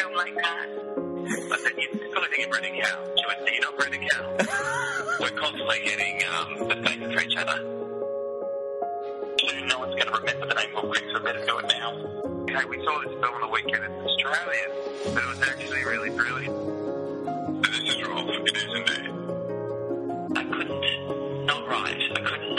film like that? I said, you feel like you're Brendan Cow. She went, no, you're not Brendan Cow. We're constantly getting um, the faces for each other. Soon no one's going to remember the name of Quick, so better do it now. Hey, we saw this film on the weekend. It's Australian, but it was actually really brilliant. This is for news and day. I couldn't not write. I couldn't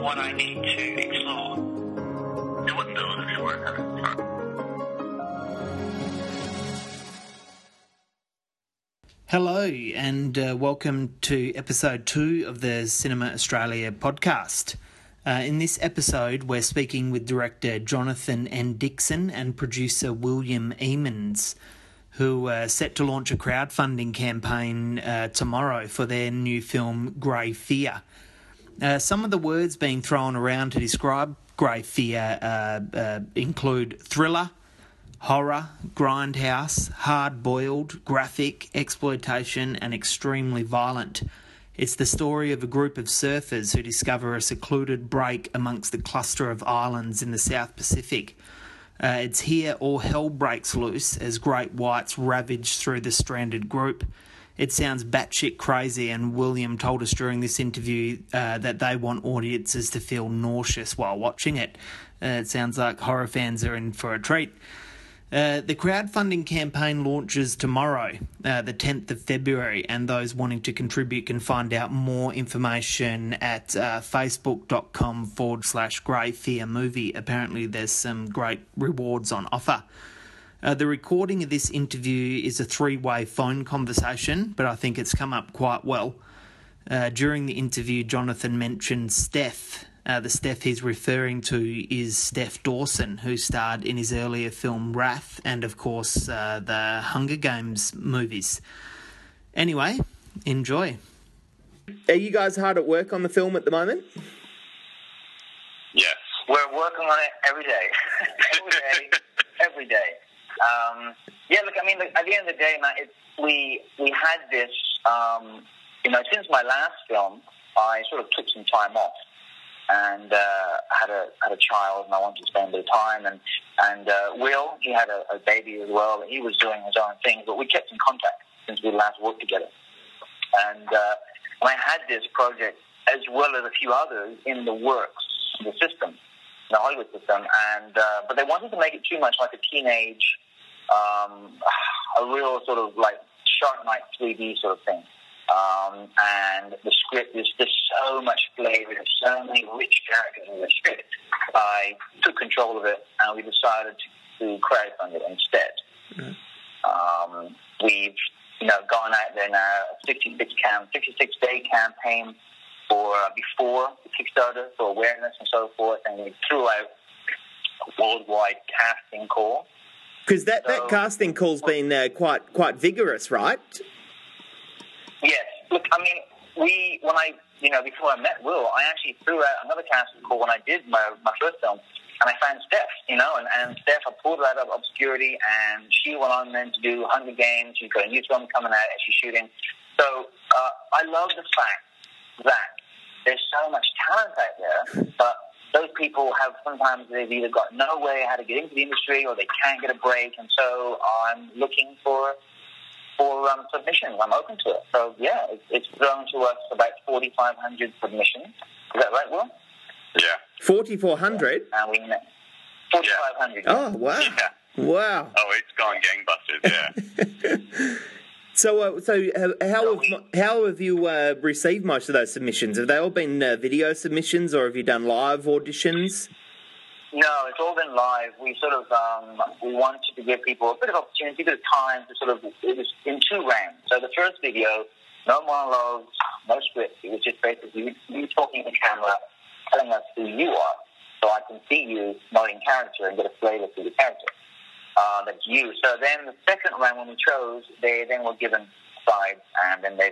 what I need to explore. You wouldn't do it if you weren't having fun. Hello, and uh, welcome to episode two of the Cinema Australia podcast. Uh, in this episode, we're speaking with director Jonathan N. Dixon and producer William Eamons, who are set to launch a crowdfunding campaign uh, tomorrow for their new film Grey Fear. Uh, some of the words being thrown around to describe Grey Fear uh, uh, include thriller, horror, grindhouse, hard boiled, graphic, exploitation, and extremely violent. It's the story of a group of surfers who discover a secluded break amongst the cluster of islands in the South Pacific. Uh, it's here all hell breaks loose as great whites ravage through the stranded group. It sounds batshit crazy, and William told us during this interview uh, that they want audiences to feel nauseous while watching it. Uh, it sounds like horror fans are in for a treat. Uh, the crowdfunding campaign launches tomorrow, uh, the 10th of February, and those wanting to contribute can find out more information at uh, facebook.com forward slash grey fear movie. Apparently, there's some great rewards on offer. Uh, the recording of this interview is a three way phone conversation, but I think it's come up quite well. Uh, during the interview, Jonathan mentioned Stef. Uh, the Stef he's referring to is Stef Dawson, who starred in his earlier film Wrath and, of course, uh, the Hunger Games movies. Anyway, enjoy. Are you guys hard at work on the film at the moment? Yes. We're working on it every day. every day. every day. Um, yeah, look, I mean, look, at the end of the day, man, it's, we, we had this, um, you know, since my last film, I sort of took some time off and uh, had a had a child, and I wanted to spend a bit of time. And and uh, Will, he had a, a baby as well. He was doing his own thing, but we kept in contact since we last worked together. And uh, I had this project as well as a few others in the works, the system, the Hollywood system. And uh, but they wanted to make it too much like a teenage, um, a real sort of like Shark Night 3D sort of thing. Um, and the script is just so much flavor, there's so many rich characters in the script. I took control of it, and we decided to, to crowdfund it instead. Mm-hmm. Um, we've you know gone out there now, a 66 cam, 66 day campaign for uh, before the Kickstarter for awareness and so forth, and we threw out a worldwide casting call. Because that, so, that casting call's been uh, quite quite vigorous, right? Yes. Look, I mean, we when I you know before I met Will, I actually threw out another casting call when I did my my first film, and I found Stef. You know, and, and Stef, I pulled her out of obscurity, and she went on then to do Hunger Games. She's got a new film coming out, and she's shooting. So uh, I love the fact that there's so much talent out there, but those people have sometimes they've either got no way how to get into the industry or they can't get a break, and so I'm looking for for um, submissions. I'm open to it. So yeah, it, it's grown to us about 4,500 submissions. Is that right, Will? Yeah. 4,400? And we 4,500. Yeah. Oh wow! Yeah. Wow. Oh, it's gone gangbusters. Yeah. So, uh, so uh, how have how have you uh, received most of those submissions? Have they all been uh, video submissions, or have you done live auditions? No, it's all been live. We sort of um, we wanted to give people a bit of opportunity, a bit of time to sort of. It was in two rounds. So the first video, no monologues, no script. It was just basically you talking to the camera, telling us who you are, so I can see you not in character and get a flavor for the character. Uh, that's you. So then the second round, when we chose, they then were given slides, and then they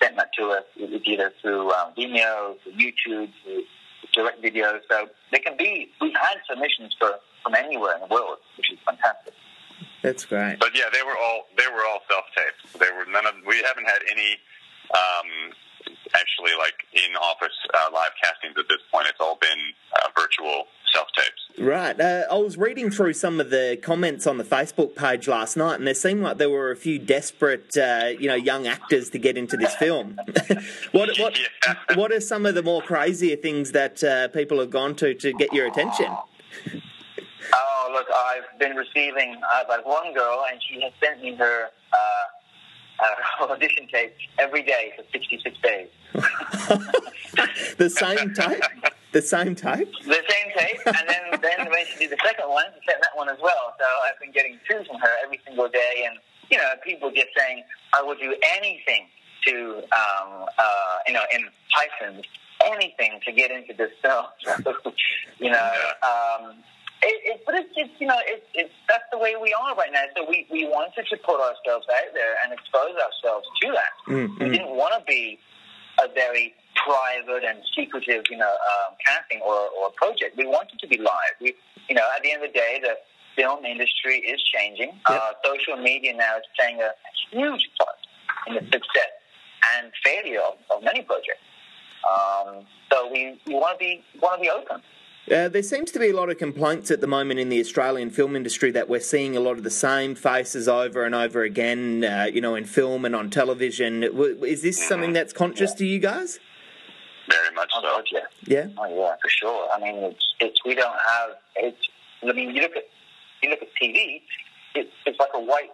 sent that to us either through um, Vimeo, through YouTube, through direct video. So they can be. We've had submissions for from anywhere in the world, which is fantastic. That's great. But yeah, they were all they were all self taped. They were none of. We haven't had any um, actually like in office uh, live castings at this point. It's all been uh, virtual self tapes. Right. Uh, I was reading through some of the comments on the Facebook page last night, and there seemed like there were a few desperate, uh, you know, young actors to get into this film. what what yeah. what are some of the more crazier things that uh, people have gone to to get your attention? Oh, look, I've been receiving. I've had one girl, and she has sent me her uh, uh, audition tape every day for 66 days. the same tape? The same tape? The same tape, and then, then when she did the second one, she sent that one as well. So I've been getting two from her every single day, and you know, people just saying, "I will do anything to, um, uh, you know, in Python, anything to get into this film." you know, um, it, it, but it's just, you know, it, it, that's the way we are right now. So we, we wanted to put ourselves out there and expose ourselves to that. Mm-hmm. We didn't want to be a very private and secretive, you know, um, casting or, or project. We want it to be live. We, you know, at the end of the day, the film industry is changing. Yep. Uh, social media now is playing a huge part in the success and failure of, of many projects. Um, so we, we want to be want to be open. Uh, there seems to be a lot of complaints at the moment in the Australian film industry that we're seeing a lot of the same faces over and over again, uh, you know, in film and on television. Is this mm-hmm. something that's conscious yeah. to you guys? Very much oh, so. God, yeah. Yeah. Oh yeah, for sure. I mean, it's, it's we don't have. It's. I mean, you look at you look at TV. It's it's like a white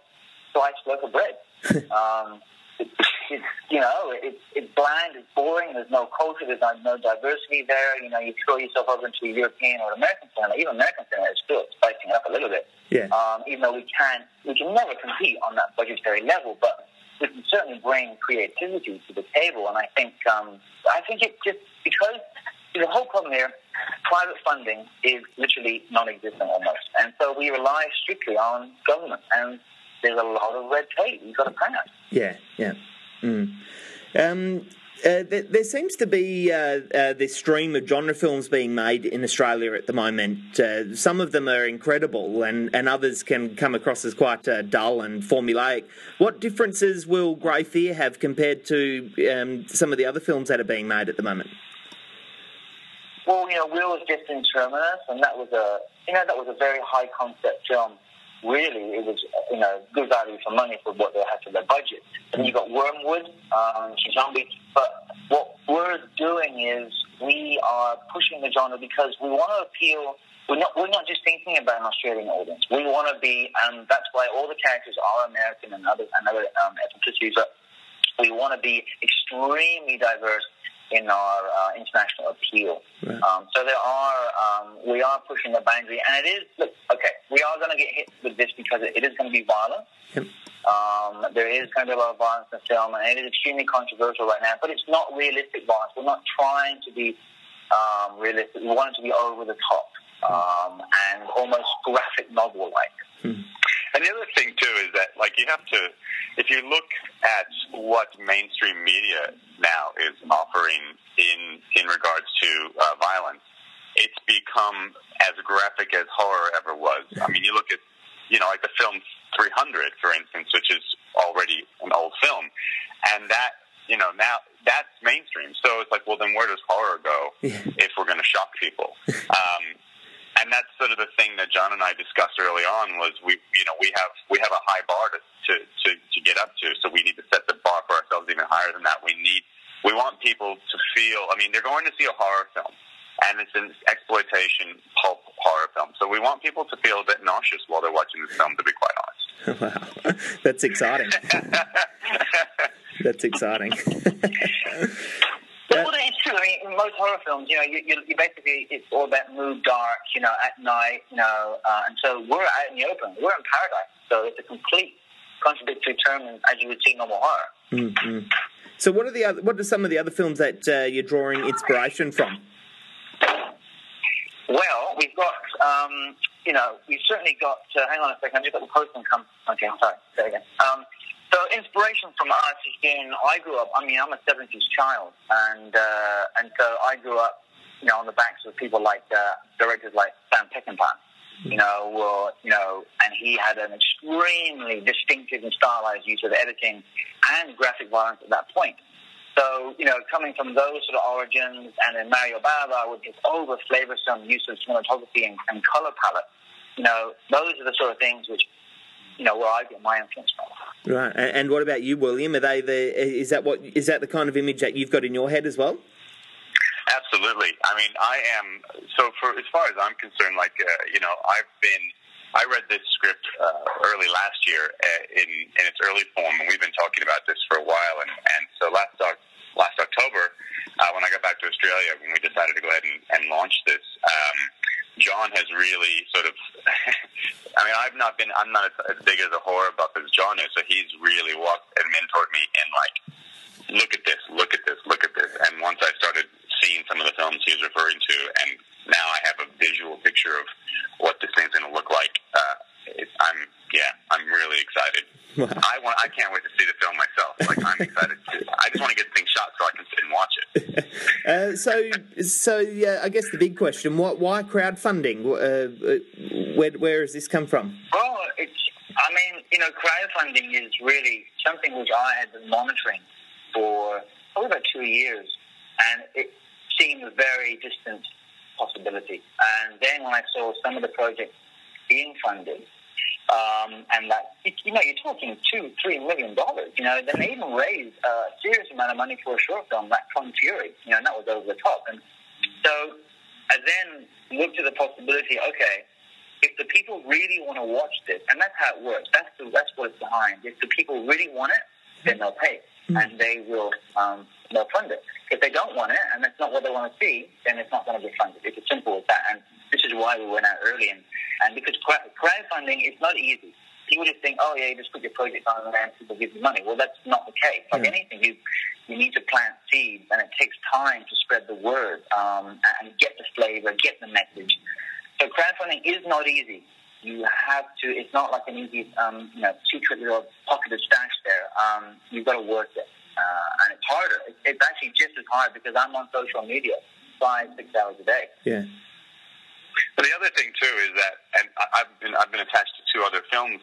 sliced loaf of bread. um, it's, it's you know it's it's bland, it's boring. There's no culture. There's no, no diversity there. You know, you throw yourself over into European or American cinema. Even American cinema is still spicing it up a little bit. Yeah. Um, even though we can we can never compete on that budgetary level, but we can certainly bring creativity to the table. And I think um, I think it just because the whole problem here, private funding is literally non-existent almost, and so we rely strictly on government and there's a lot of red tape you've got to pass. Yeah, yeah. Mm. Um, uh, there, there, seems to be uh, uh, this stream of genre films being made in Australia at the moment. Uh, some of them are incredible, and, and others can come across as quite uh, dull and formulaic. What differences will Grey Fear have compared to um, some of the other films that are being made at the moment? Well, you know, Will was just in Terminus, and that was a you know that was a very high concept film really it was you know good value for money for what they had for their budget. And you got Wyrmwood, um, Zombie. But what we're doing is we are pushing the genre because we want to appeal. We're not we're not just thinking about an Australian audience. We want to be, and that's why all the characters are American and other and other um, ethnicities. But we want to be extremely diverse in our uh, international appeal. Right. Um, so there are, um, we are pushing the boundary, and it is, look, okay, we are going to get hit with this because it, is going to be violent. Yep. Um, there is going to be a lot of violence in the film, and it is extremely controversial right now, but it's not realistic violence. We're not trying to be um, realistic. We want it to be over the top um, and almost graphic novel-like. Hmm. And the other thing too is that like you have to, if you look at what mainstream media now is offering in in regards to uh, violence, it's become as graphic as horror ever was. I mean, you look at you know like the film 300, for instance, which is already an old film, and that you know now that's mainstream. So it's like, well, then where does horror go if we're going to shock people? Um, and that's sort of the thing that John and I discussed early on was we you know we have we have a high bar to, to, to, to get up to so we need to set the bar for ourselves even higher than that. We need we want people to feel I mean they're going to see a horror film and it's an exploitation pulp horror film. So we want people to feel a bit nauseous while they're watching the film to be quite honest. Wow. That's exciting. That's exciting Well, it's true. I mean, in most horror films, you know, you, you, you basically it's all about mood dark, you know, at night, you know, uh, and so we're out in the open. We're in paradise, so it's a complete contradictory term as you would see normal horror. Mm-hmm. So, what are the other, what are some of the other films that uh, you're drawing inspiration from? Well, we've got, um, you know, we've certainly got. Uh, hang on a second, I've just got the postman come. Okay, I'm sorry. Say again. Um, so inspiration from us has been. I grew up. I mean, I'm a '70s child, and uh, and so I grew up, you know, on the backs of people like uh, directors like Sam Peckinpah, you know, or, you know, and he had an extremely distinctive and stylized use of editing and graphic violence at that point. So, you know, coming from those sort of origins, and then Mario Bava with his over flavorsome use of cinematography and, and color palette, you know, those are the sort of things which, you know, where I get my influence from. Right. And what about you, William? Are they the? Is that what? Is that the kind of image that you've got in your head as well? Absolutely. I mean, I am. So, for as far as I'm concerned, like uh, you know, I've been I read this script uh, early last year uh, in, in its early form, and we've been talking about this for a while. And, and so last last October, uh, when I got back to Australia, when we decided to go ahead and, and launch this, um, John has really sort of. I mean, I've not been. I'm not as, as big as a horror buff as John is, so he's really walked and mentored me in like, look at this, look at this, look at this. And once I started seeing some of the films he was referring to, and now I have a visual picture of what this thing's going to look like. Uh, it, I'm yeah, I'm really excited. Wow. I want. I can't wait to see the film myself. Like I'm excited. To, I just want to get the thing shot so I can sit and watch it. uh, so, so yeah, I guess the big question: why, why crowdfunding? Uh, where where has this come from? Well, it's. I mean, you know, crowdfunding is really something which I had been monitoring for probably about two years, and it seemed a very distant possibility. And then when I saw some of the projects being funded, um, and that you know you're talking two, three million dollars. You know, then they even raised a serious amount of money for a short film, like Kung Fury. You know, and that was over the top. And so I then looked at the possibility. Okay, if the people really want to watch this, and that's how it works. That's the, that's what it's behind. If the people really want it, then they'll pay, mm-hmm. and they will um, they'll fund it. If they don't want it and that's not what they want to see, then it's not going to be funded. It's as simple as that. And this is why we went out early. And, and because crowdfunding is not easy. People just think, oh yeah, you just put your project on and people give you money. Well, that's not the case. Like yeah. anything, you you need to plant seeds, and it takes time to spread the word um, and get the flavor, get the message. So crowdfunding is not easy. You have to. It's not like an easy, um, you know, secret little pocketed stash there. Um, you've got to work it uh, and it's harder. It's actually just as hard because I'm on social media five, six hours a day. Yeah. But the other thing too is that, and I've been I've been attached to two other films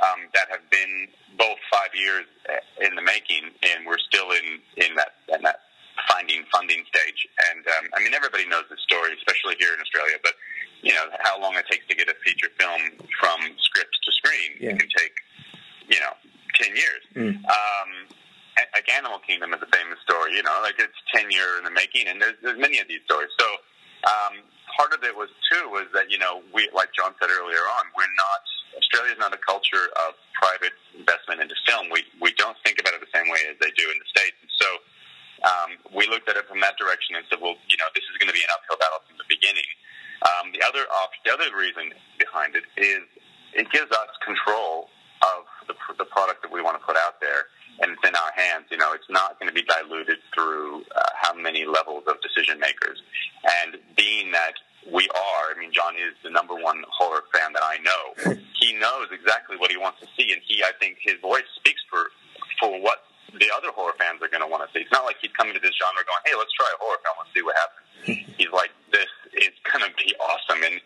um, that have been both five years uh, in the making, and we're still in in that in that finding funding stage. And um, I mean, everybody knows the story, especially here in Australia. But you know how long it takes to get a feature film from script to screen. Yeah. It can take you know ten years. Mm. Um, like Animal Kingdom is a famous story. You know, like it's ten year in the making, and there's there's many of these stories. So um, part of it was too was that you know we like John said earlier on, we're not Australia's not a culture of private investment into film. We we don't think about it the same way as they do in the states. And so um, we looked at it from that direction and said, well, you know, this is going to be an uphill battle from the beginning. Um, the other op- the other reason behind it is it gives us control of the, the product that we want to put out there and it's in our hands. You know, it's not going to be diluted through uh, how many levels of decision makers. And being that we are, I mean, John is the number one horror fan that I know. He knows exactly what he wants to see, and he, I think, his voice speaks for for what the other horror fans are going to want to see. It's not like he's coming to this genre going, "Hey, let's try a horror film, let's see what happens." he's like, "This is going to be awesome," and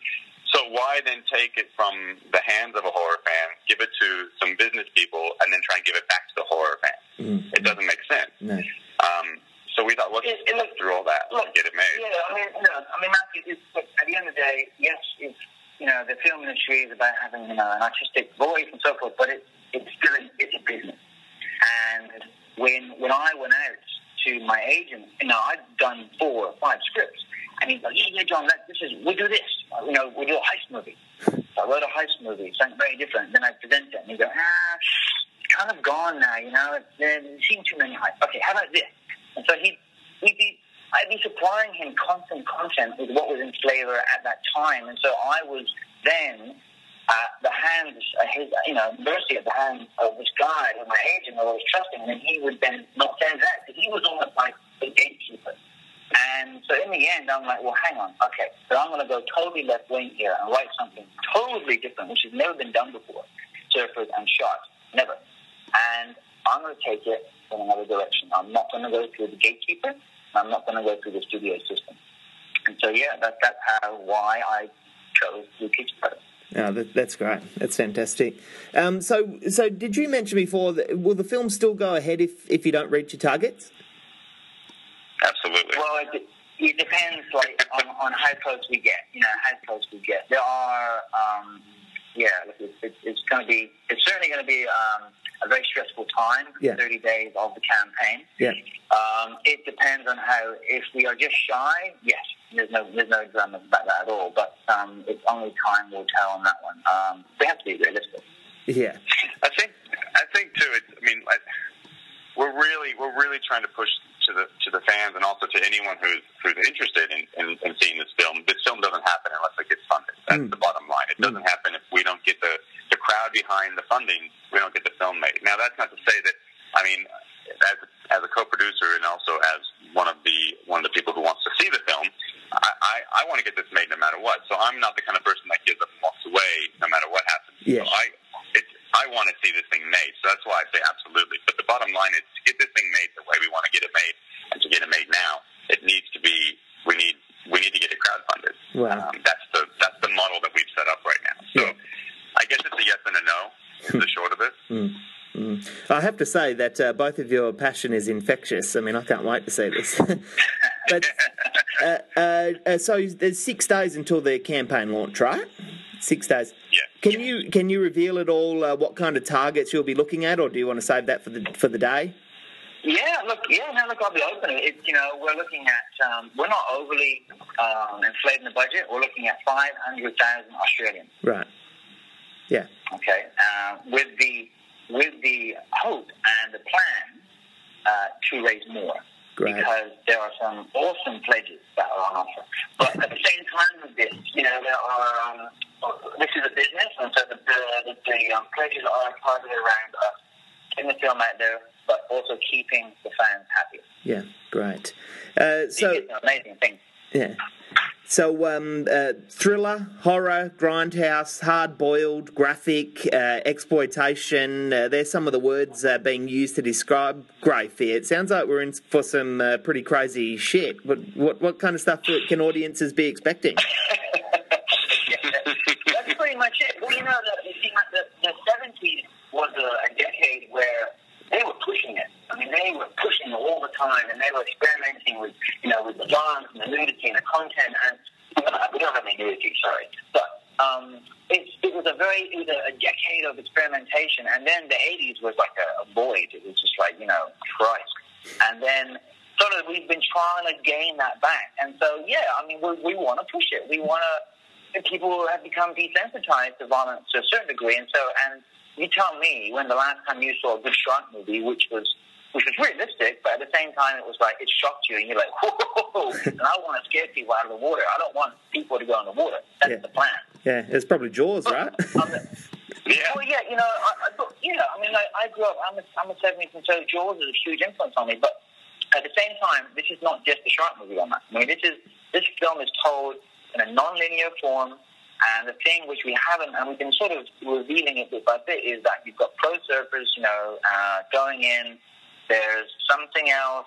so why then take it from the hands of a horror fan, give it to some business people, and then try and give it back to the horror fan? Mm. It doesn't make sense. No. Um, so we thought, let's, it, it let's through all that look, and get it made. Yeah, I mean, no, I mean, Matthew, at the end of the day, yes, it's you know the film industry is about having you know an artistic voice and so forth, but it, it's still a, it's a business. And when when I went out to my agent, you know, I'd done four or five scripts and he's like, yeah, yeah, John, that, this is, we do this. You know, we do a heist movie. So I wrote a heist movie, something very different. Then I present it, and he goes, ah, it's kind of gone now, you know, it's, there's seen too many heists. Okay, how about this? And so he, we'd be, I'd be supplying him constant content with what was in flavor at that time. And so I was then at the hands, uh, his, you know, mercy at the hands of this guy, who my agent, I was trusting, and he would then not. Because he was almost like the gatekeeper. And so in the end, I'm like, well, hang on. Okay, so I'm going to go totally left wing here and write something totally different, which has never been done before, surfers and shot. Never. And I'm going to take it in another direction. I'm not going to go through the gatekeeper. I'm not going to go through the studio system. And so, yeah, that, that's how, why I chose Blue Kickstarter. Oh, that, that's great. That's fantastic. Um, so, so did you mention before that will the film still go ahead if, if you don't reach your targets? Absolutely. Well, it depends like on, on how close we get. You know, how close we get. There are, um, yeah, it's, it's, it's going to be. It's certainly going to be um, a very stressful time. Yeah. Thirty days of the campaign. Yeah. Um, it depends on how. If we are just shy, yes, there's no there's no drama about that at all. But um, it's only time will tell on that one. Um, we have to be realistic. Yeah. I think I think too. It's, I mean, like, we're really we're really trying to push to the to the fans and also to anyone who's who's interested in, in, in seeing this film. This film doesn't happen unless it gets funded. That's Mm. the bottom line. It doesn't happen if we don't get the the crowd behind the funding. We don't get the film made. Now that's not to say that. I mean, as as a co-producer and also as one of the one of the people who wants to see the film, I, I, I want to get this made no matter what. So I'm not the kind of person that gives up and walks away no matter what happens. Yeah. So I it, I want to see this thing made. So that's why I say absolutely. But the bottom line is to get this thing made the way we want to get it made, and to get it made now, it needs to be. We need we need to get it crowdfunded. Wow. Um, that's the that's the model that we've set up right now. So Yeah. I guess it's a yes and a no. Is the short of it. I have to say that uh, both of your passion is infectious. I mean, I can't wait to see this. but uh, uh, uh, so there's six days until the campaign launch, right? Six days. Yeah. Can you can you reveal at all uh, what kind of targets you'll be looking at, or do you want to save that for the for the day? Yeah, look, yeah, no, look, I'll be open. It's, you know, we're looking at, um, we're not overly um, inflating the budget. We're looking at 500,000 Australian, Right. Yeah. okay, uh, with the with the hope and the plan uh, to raise more. Great. Because there are some awesome pledges that are on offer. But at the same time with this, you know, there are, um, this is a business, and so the, the, the um, pledges are targeted around us getting the film out there, but also keeping the fans happy. Yeah. Great. Uh, so amazing thing. yeah. So um, uh, thriller, horror, grindhouse, hard-boiled, graphic, uh, exploitation. Uh, there's some of the words uh, being used to describe Grey Fear. It sounds like we're in for some uh, pretty crazy shit. But what what kind of stuff can audiences be expecting? That's pretty much it. Well, you know, the, the, the 70s was a, a decade where they were pushing Mean, they were pushing all the time, and they were experimenting with, you know, with the violence and the nudity and the content. And we don't have any nudity, sorry, but um, it, it was a very, it was a, a decade of experimentation. And then the 80s was like a, a void. It was just like, you know, Christ. And then sort of we've been trying to gain that back. And so, yeah, I mean, we, we want to push it. We want to people have become desensitized to violence to a certain degree, and so and you tell me when the last time you saw a good shark movie, which was which was realistic, but at the same time it was like it shocked you, and you're like, whoa! and I want to scare people out of the water. I don't want people to go in the water. That's Yeah. the plan. Yeah, it's probably Jaws, right? Um, Yeah. well, yeah, you know, I, I, but, yeah, I mean, I, I grew up. I'm a, I'm a 70s, and so Jaws is a huge influence on me. But at the same time, this is not just a shark movie on that. I mean, this is this film is told in a non-linear form, and the thing which we haven't, and we've been sort of revealing it bit by bit, is that you've got pro surfers, you know, uh, going in. There's something else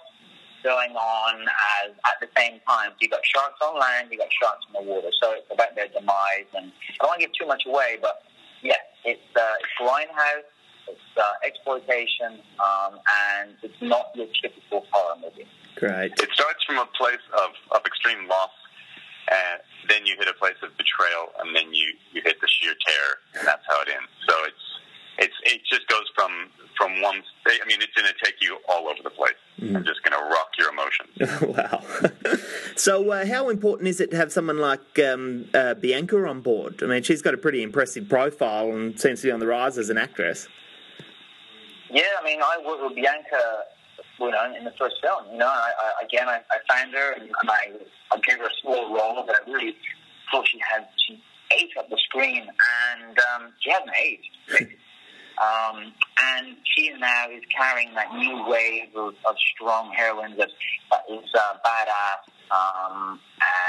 going on as at the same time. You've got sharks on land, you've got sharks in the water. So it's about their demise, and I don't want to give too much away, but yeah, it's uh, it's grindhouse, it's uh, exploitation, um, and it's not your typical horror movie. Great. It starts from a place of, of extreme loss, and then you hit a place of betrayal, and then you, you hit the sheer terror, and that's how it ends. So it's it's it just goes from from one. I mean, it's going to take you all over the place. and just going to rock your emotions. wow. so, uh, how important is it to have someone like um, uh, Bianca on board? I mean, she's got a pretty impressive profile and seems to be on the rise as an actress. Yeah, I mean, I worked with Bianca, you know, in the first film. You know, I, I, again, I, I found her and I, I gave her a small role that I really thought she had. She ate up the screen, and um, she hasn't aged. Um, and she now is carrying that new wave of, of strong heroines that, that is uh, badass. Um,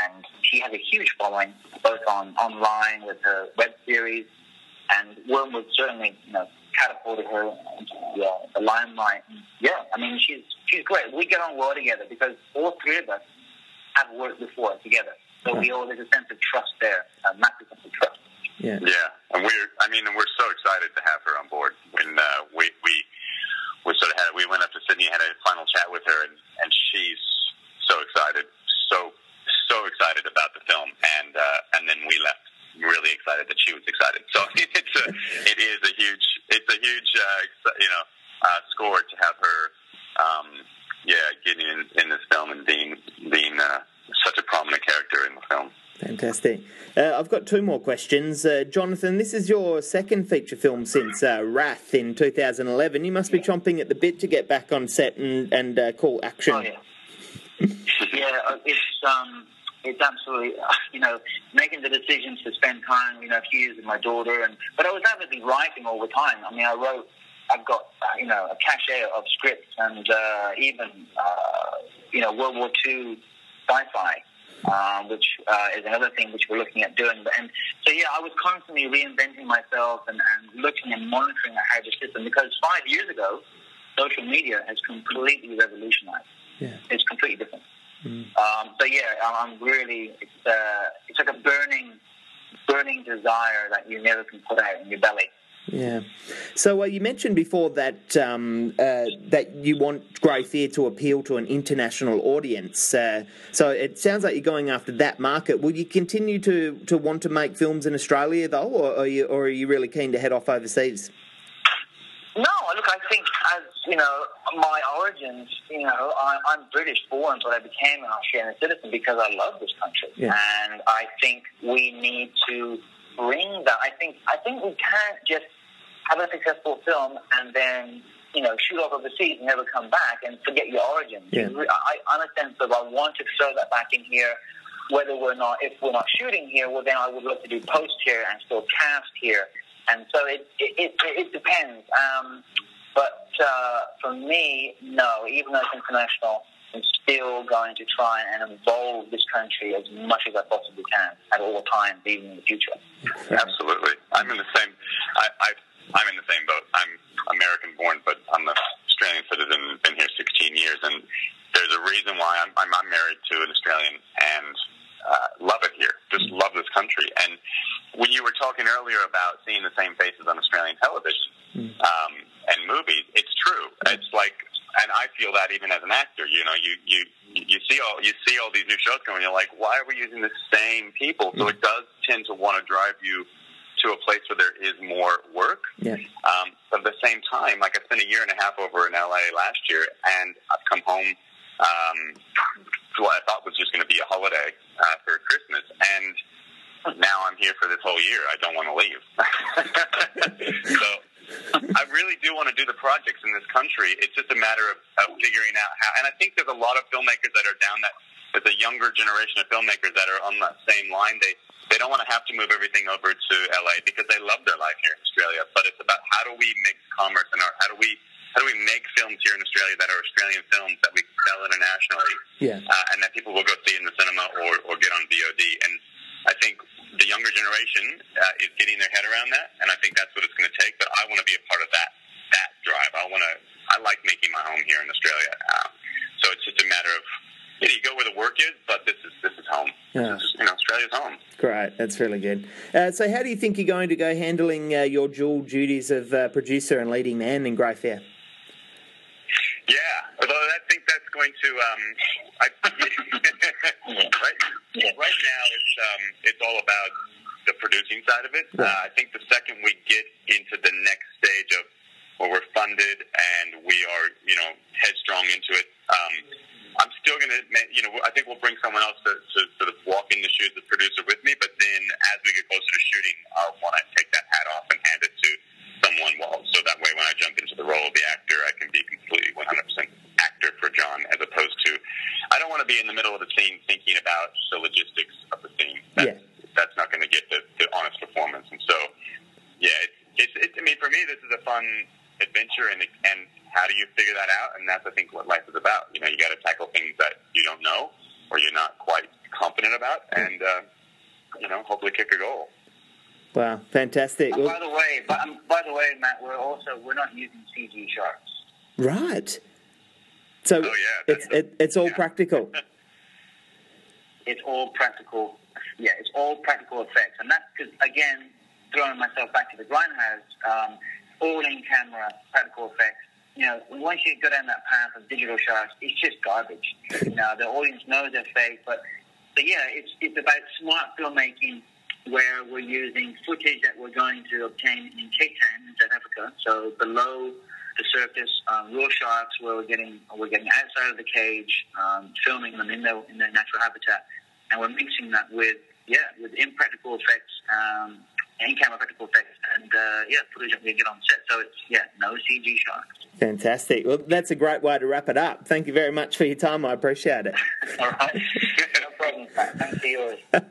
and she has a huge following, both on online with her web series, and Wyrmwood certainly, you know, catapulted her into the, uh, the limelight. Yeah, I mean, she's she's great. We get on well together because all three of us have worked before together. So we all there's a sense of trust there, a massive sense of trust. Yeah. Yeah, and we're I mean, we're so excited to have her on board. When uh, we we we sort of had we went up to Sydney, had a final chat with her, and and she's so excited, so so excited about the film, and uh, and then we left really excited that she was excited. So it's a, it is a huge, it's a huge, uh, you know, uh, score to have her, um, yeah, getting in, in this film and being being uh, such a prominent character in the film. Fantastic. Uh, I've got two more questions. Uh, Jonathan, this is your second feature film since uh, Wrath in 2011. You must be chomping at the bit to get back on set and, and uh, call action. Oh, yeah. yeah, uh, it's, um, it's absolutely, you know, making the decisions to spend time, you know, a few years with my daughter. and But I was avidly writing all the time. I mean, I wrote, I've got, you know, a cache of scripts and even, you know, World War II sci-fi um, which uh, is another thing which we're looking at doing. And so, yeah, I was constantly reinventing myself and, and looking and monitoring how the system, because five years ago, social media has completely revolutionized. Yeah. It's completely different. Mm. Um, so, yeah, I'm really, it's, uh, it's like a burning, burning desire that you never can put out in your belly. Yeah. So uh, you mentioned before that um, uh, that you want Grey Fear to appeal to an international audience. Uh, so it sounds like you're going after that market. Will you continue to, to want to make films in Australia though, or are you or are you really keen to head off overseas? No, look, I think as you know, my origins, you know, I, am British born, but I became an Australian citizen because I love this country, yeah. and I think we need to bring that. I think I think we can't just have a successful film and then you know shoot off overseas and never come back and forget your origins. Yeah. I, understand so I want to throw that back in here. Whether we're not, if we're not shooting here, well then I would love to do post here and still cast here. And so it it, it, it depends. Um, but uh, for me, no. Even though it's international, I'm still going to try and involve this country as much as I possibly can at all times, even in the future. Absolutely, I'm in the same. I, I I'm in the same boat. I'm American born, but I'm an Australian citizen. Been here 16 years, and there's a reason why I'm, I'm, I'm married to an Australian and uh, love it here. Just love this country. And when you were talking earlier about seeing the same faces on Australian television hmm. um, and movies, it's true. It's like, and I feel that even as an actor. You know, you you you see all you see all these new shows coming. You're like, why are we using the same people? So it does tend to want to drive you to a place where there is more work. Yeah. Um, but at the same time, like I spent a year and a half over in LA last year, and I've come home um, to what I thought was just going to be a holiday uh, for Christmas, and now I'm here for this whole year. I don't want to leave. so I really do want to do the projects in this country. It's just a matter of, of figuring out how. And I think there's a lot of filmmakers that are down that. There's a younger generation of filmmakers that are on that same line. They they don't want to have to move everything over to LA because they love their life here in Australia. But it's about how do we mix commerce and art? How do we how do we make films here in Australia that are Australian films that we sell internationally, yeah. uh, and that people will go see in the cinema or, or get on VOD? And I think the younger generation uh, is getting their head around that, and I think that's what it's going to take. But I want to be a part of that that drive. I want to. I like making my home here in Australia, uh, so it's just a matter of you, know, you go where the work is, but this is this is home. Yeah. This is, you know, Australia's home. Great, that's really good. Uh, so, how do you think you're going to go handling uh, your dual duties of uh, producer and leading man in Grey Fear? Yeah, although I think that's going to. Um, I, right, yeah. right now, it's um, it's all about the producing side of it. Uh, I think the second we get into the next stage of where we're funded and we are, you know, headstrong into it. Um, I'm still going to, you know, I think we'll bring someone else to, to sort of walk in the shoes of the producer with me. But then as we get closer to shooting, I'll want to take that hat off and hand it to someone. Well, so that way when I jump into the role of the actor, I can be completely 100% actor for John, as opposed to, I don't want to be in the middle of the scene thinking about the logistics of the scene. That's, yeah. that's not going to get the, the honest performance. And so, yeah, it's, it's, it, I mean, for me, this is a fun adventure and, and how do you figure that out? And that's, I think, what life is about. You know, you got to tackle things that you don't know or you're not quite confident about, and uh, you know, hopefully kick a goal. Wow, fantastic! Well, by the way, by, um, by the way, Matt, we're also we're not using CG sharks. Right. So oh, yeah, it's it, it's all yeah. practical. it's all practical. Yeah, it's all practical effects, and that's because again, throwing myself back to the grindhouse, um, all in camera practical effects you know, once you go down that path of digital sharks, it's just garbage. You know, the audience knows they're fake, but but yeah, it's it's about smart filmmaking where we're using footage that we're going to obtain in Cape Town in South Africa. So below the surface, um, raw sharks where we're getting we're getting outside of the cage, um, filming them in their in their natural habitat, and we're mixing that with yeah with impractical effects, um, in camera practical effects, and uh, yeah footage that we get on set. So it's yeah no CG sharks. Fantastic. Well, that's a great way to wrap it up. Thank you very much for your time. I appreciate it. All right. no problem. Thanks for yours.